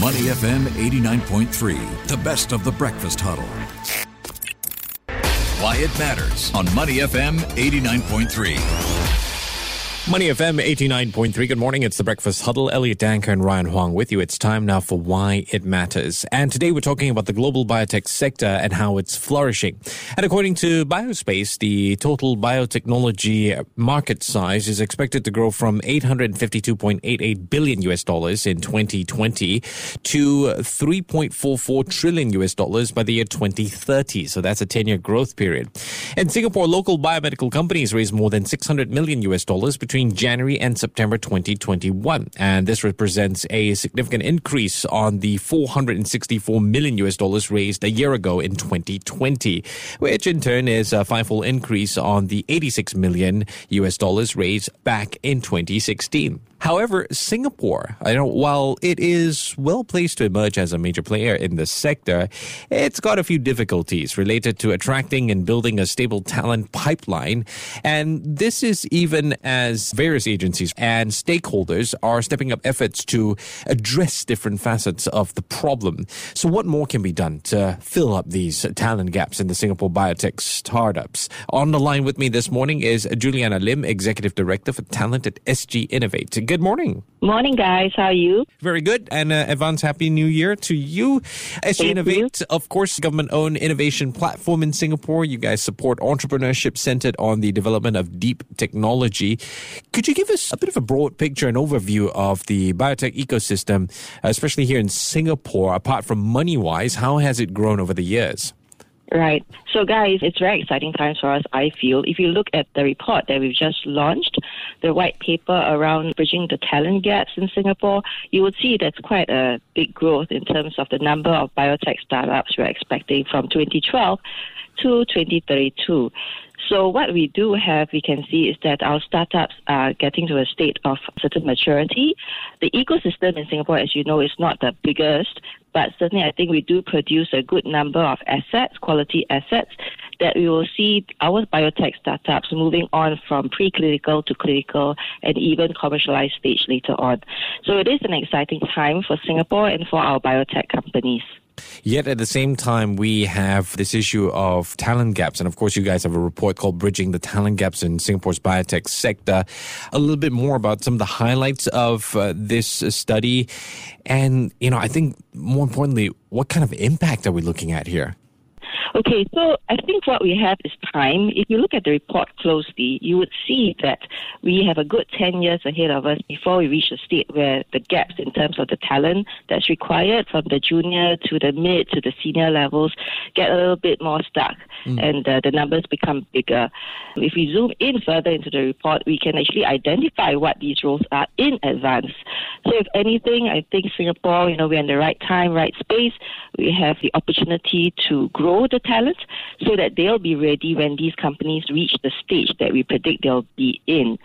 Money FM 89.3, the best of the breakfast huddle. Why it matters on Money FM 89.3. Money FM 89.3. Good morning. It's the Breakfast Huddle. Elliot Danker and Ryan Huang with you. It's time now for Why It Matters. And today we're talking about the global biotech sector and how it's flourishing. And according to Biospace, the total biotechnology market size is expected to grow from 852.88 billion US dollars in 2020 to 3.44 trillion US dollars by the year 2030. So that's a 10 year growth period. In Singapore, local biomedical companies raised more than 600 million US dollars between between January and September 2021. And this represents a significant increase on the 464 million US dollars raised a year ago in 2020, which in turn is a fivefold increase on the 86 million US dollars raised back in 2016. However, Singapore, know, while it is well placed to emerge as a major player in the sector, it's got a few difficulties related to attracting and building a stable talent pipeline. And this is even as various agencies and stakeholders are stepping up efforts to address different facets of the problem. So, what more can be done to fill up these talent gaps in the Singapore biotech startups? On the line with me this morning is Juliana Lim, Executive Director for Talent at SG Innovate. Good morning. Morning, guys. How are you? Very good. And uh, advance Happy New Year to you. SG Thank Innovate, of course, government owned innovation platform in Singapore. You guys support entrepreneurship centered on the development of deep technology. Could you give us a bit of a broad picture and overview of the biotech ecosystem, especially here in Singapore, apart from money wise? How has it grown over the years? Right. So, guys, it's very exciting times for us, I feel. If you look at the report that we've just launched, the white paper around bridging the talent gaps in Singapore, you would see that's quite a big growth in terms of the number of biotech startups we're expecting from 2012 to 2032. So what we do have, we can see, is that our startups are getting to a state of certain maturity. The ecosystem in Singapore, as you know, is not the biggest, but certainly I think we do produce a good number of assets, quality assets, that we will see our biotech startups moving on from preclinical to clinical and even commercialized stage later on. So it is an exciting time for Singapore and for our biotech companies. Yet at the same time, we have this issue of talent gaps. And of course, you guys have a report called Bridging the Talent Gaps in Singapore's Biotech Sector. A little bit more about some of the highlights of uh, this study. And, you know, I think more importantly, what kind of impact are we looking at here? Okay, so I think what we have is time. If you look at the report closely, you would see that we have a good 10 years ahead of us before we reach a state where the gaps in terms of the talent that's required from the junior to the mid to the senior levels get a little bit more stuck mm. and uh, the numbers become bigger. If we zoom in further into the report, we can actually identify what these roles are in advance. So if anything, I think Singapore, you know, we're in the right time, right space. We have the opportunity to grow the talent so that they'll be ready when these companies reach the stage that we predict they'll be in.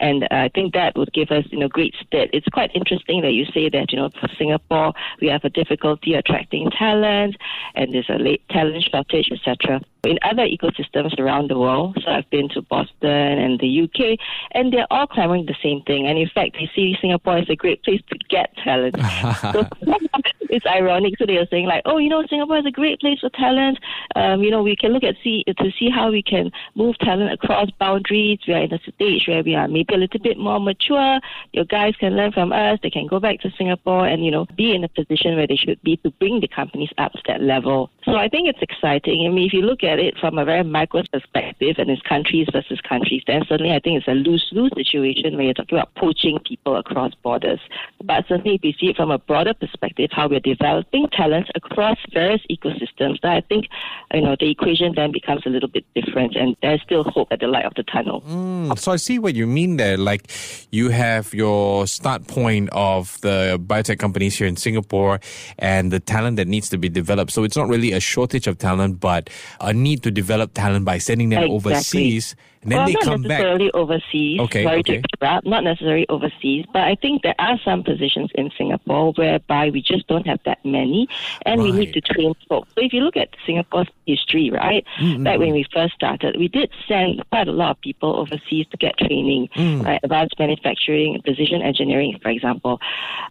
And uh, I think that would give us, you know, great stead. It's quite interesting that you say that, you know, for Singapore, we have a difficulty attracting talent and there's a late talent shortage, etc in other ecosystems around the world. So I've been to Boston and the UK, and they're all clamoring the same thing. And in fact, they see Singapore as a great place to get talent. so it's ironic. So they are saying like, oh, you know, Singapore is a great place for talent. Um, you know, we can look at see to see how we can move talent across boundaries. We are in a stage where we are maybe a little bit more mature. Your guys can learn from us. They can go back to Singapore and you know be in a position where they should be to bring the companies up to that level. So I think it's exciting. I mean, if you look at it from a very micro perspective and it's countries versus countries, then certainly I think it's a lose-lose situation when you're talking about poaching people across borders. But certainly if you see it from a broader perspective, how we're developing talent across various ecosystems, then I think, you know, the equation then becomes a little bit different and there's still hope at the light of the tunnel. Mm, so I see what you mean there. Like you have your start point of the biotech companies here in Singapore and the talent that needs to be developed. So it's not really a shortage of talent, but a need to develop talent by sending them exactly. overseas. And then well, they not come back. necessarily overseas. Okay, Sorry okay. to interrupt. Not necessarily overseas, but I think there are some positions in Singapore whereby we just don't have that many, and we need to train folks. So if you look at Singapore's history, right, Mm, back when we first started, we did send quite a lot of people overseas to get training, Mm. right, advanced manufacturing, precision engineering, for example.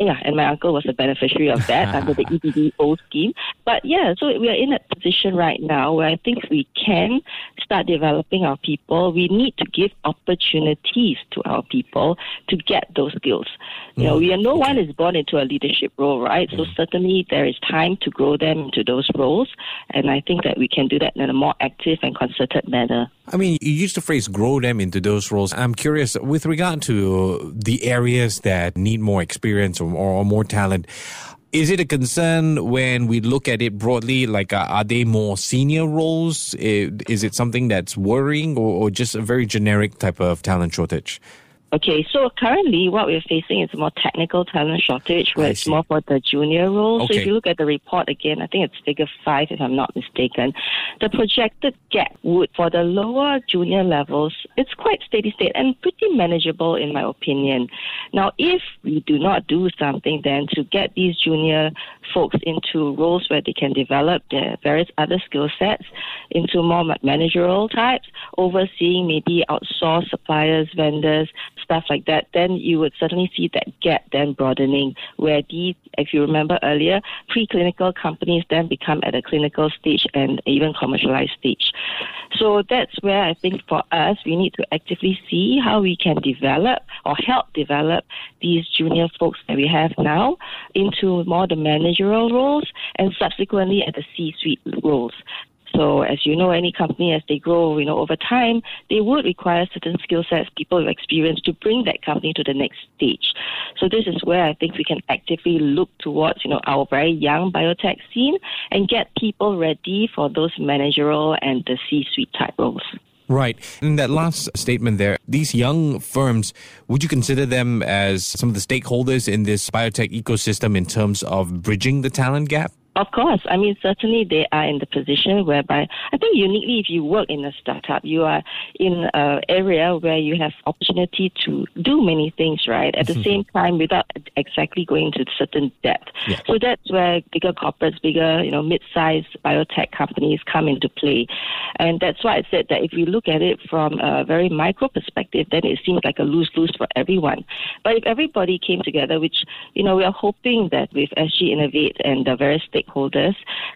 Yeah, and my uncle was a beneficiary of that under the EDDO scheme. But yeah, so we are in a position right now where I think we can start developing our people. We need to give opportunities to our people to get those skills. You know, mm. we are, no one is born into a leadership role, right? So mm. certainly there is time to grow them into those roles, and I think that we can do that in a more active and concerted manner. I mean, you used the phrase grow them into those roles. I'm curious with regard to the areas that need more experience or, or more talent. Is it a concern when we look at it broadly? Like, uh, are they more senior roles? Is it something that's worrying or, or just a very generic type of talent shortage? Okay, so currently what we're facing is a more technical talent shortage where I it's see. more for the junior roles. So if you look at the report again, I think it's figure five if I'm not mistaken. The projected gap would for the lower junior levels, it's quite steady state and pretty manageable in my opinion. Now if we do not do something then to get these junior folks into roles where they can develop their various other skill sets into more ma- managerial types, overseeing maybe outsourced suppliers, vendors, stuff like that, then you would certainly see that gap then broadening where these, if you remember earlier, preclinical companies then become at a clinical stage and even commercialized stage. So that's where I think for us, we need to actively see how we can develop or help develop these junior folks that we have now into more the managerial roles and subsequently at the C-suite roles. So as you know, any company as they grow, you know, over time, they would require certain skill sets, people with experience to bring that company to the next stage. So this is where I think we can actively look towards, you know, our very young biotech scene and get people ready for those managerial and the C-suite type roles. Right. In that last statement there, these young firms, would you consider them as some of the stakeholders in this biotech ecosystem in terms of bridging the talent gap? Of course. I mean, certainly they are in the position whereby I think uniquely, if you work in a startup, you are in an area where you have opportunity to do many things, right? At the mm-hmm. same time, without exactly going to certain depth. Yeah. So that's where bigger corporates, bigger, you know, mid-sized biotech companies come into play. And that's why I said that if you look at it from a very micro perspective, then it seems like a lose-lose for everyone. But if everybody came together, which, you know, we are hoping that with SG Innovate and the various stakeholders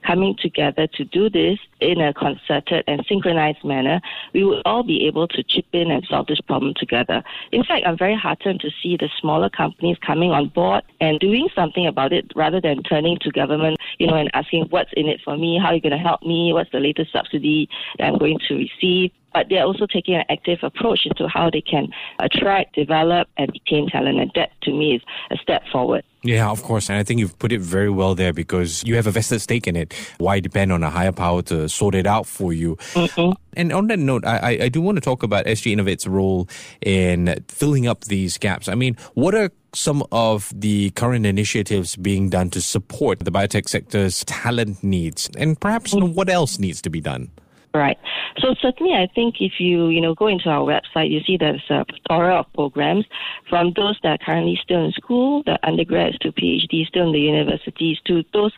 coming together to do this in a concerted and synchronized manner, we would all be able to chip in and solve this problem together. In fact, I'm very heartened to see the smaller companies coming on board and doing something about it rather than turning to government, you know, and asking what's in it for me, how are you going to help me, what's the latest subsidy that I'm going to receive but they're also taking an active approach into how they can attract, develop, and retain talent. And that, to me, is a step forward. Yeah, of course. And I think you've put it very well there because you have a vested stake in it. Why depend on a higher power to sort it out for you? Mm-hmm. And on that note, I, I- do want to talk about SG Innovate's role in filling up these gaps. I mean, what are some of the current initiatives being done to support the biotech sector's talent needs? And perhaps know, what else needs to be done? Right. So certainly, I think if you you know go into our website, you see there's a plethora of programs from those that are currently still in school, the undergrads to PhD, still in the universities, to those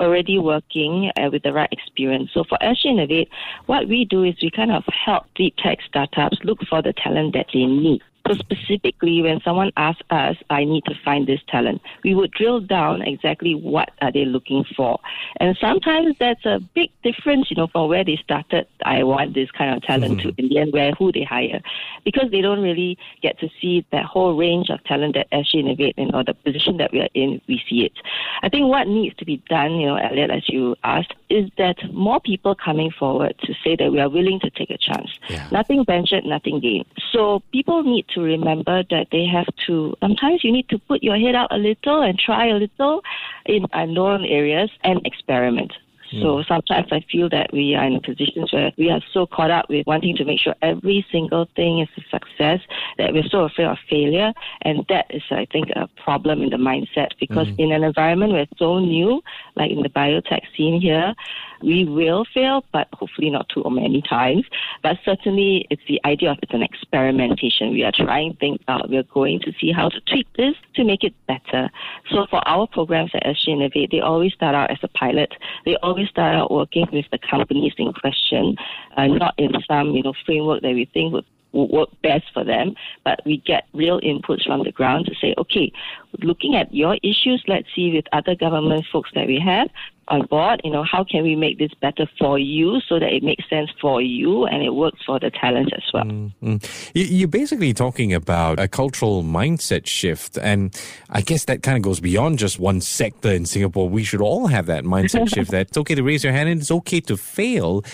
already working uh, with the right experience. So for SG Innovate, what we do is we kind of help deep tech startups look for the talent that they need. So specifically, when someone asks us, I need to find this talent, we would drill down exactly what are they looking for. And sometimes that's a big difference, you know, from where they started, I want this kind of talent to mm-hmm. in the end where who they hire. Because they don't really get to see that whole range of talent that SG Innovate and or the position that we are in, we see it. I think what needs to be done, you know, Elliot, as you asked, is that more people coming forward to say that we are willing to take a chance. Yeah. Nothing ventured, nothing gained. So people need to remember that they have to, sometimes you need to put your head out a little and try a little in unknown areas and experiment. So hmm. sometimes I feel that we are in positions where we are so caught up with wanting to make sure every single thing is a success that we're so afraid of failure. And that is, I think, a problem in the mindset because hmm. in an environment where it's so new, like in the biotech scene here, We will fail, but hopefully not too many times. But certainly, it's the idea of it's an experimentation. We are trying things out. We're going to see how to tweak this to make it better. So for our programs at SG Innovate, they always start out as a pilot. They always start out working with the companies in question, uh, not in some you know framework that we think would work best for them. But we get real inputs from the ground to say, okay, looking at your issues, let's see with other government folks that we have on board, you know, how can we make this better for you so that it makes sense for you and it works for the talent as well. Mm-hmm. You're basically talking about a cultural mindset shift. And I guess that kind of goes beyond just one sector in Singapore. We should all have that mindset shift that it's okay to raise your hand and it's okay to fail.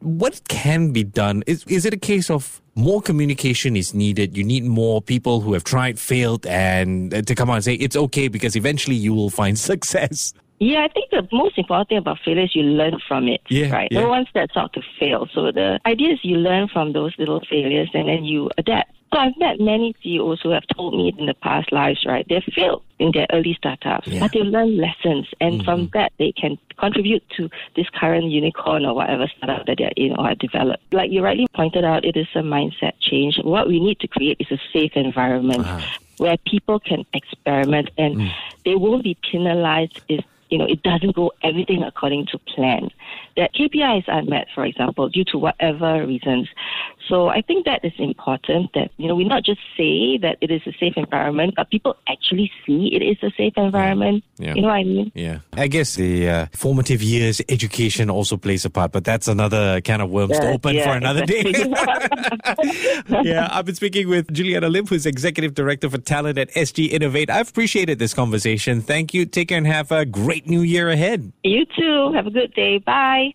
What can be done? Is, is it a case of more communication is needed. You need more people who have tried, failed, and uh, to come out and say it's okay because eventually you will find success. Yeah, I think the most important thing about failure is you learn from it. Yeah, right. Yeah. No one sets out to fail. So the idea is you learn from those little failures and then you adapt. So I've met many CEOs who have told me in the past lives, right, they've failed in their early startups, yeah. but they learn lessons, and mm-hmm. from that they can contribute to this current unicorn or whatever startup that they're in or developed. Like you rightly pointed out, it is a mindset change. What we need to create is a safe environment uh-huh. where people can experiment and mm. they won't be penalized if you know, it doesn't go everything according to plan. That KPIs are met, for example, due to whatever reasons. So I think that is important that, you know, we not just say that it is a safe environment, but people actually see it is a safe environment. Yeah. You know what I mean? Yeah. I guess the uh, formative years education also plays a part, but that's another can of worms to open yeah, for another exactly. day. yeah. I've been speaking with Juliana Lim, who's Executive Director for Talent at SG Innovate. I've appreciated this conversation. Thank you. Take care and have a great new year ahead. You too. Have a good day. Bye.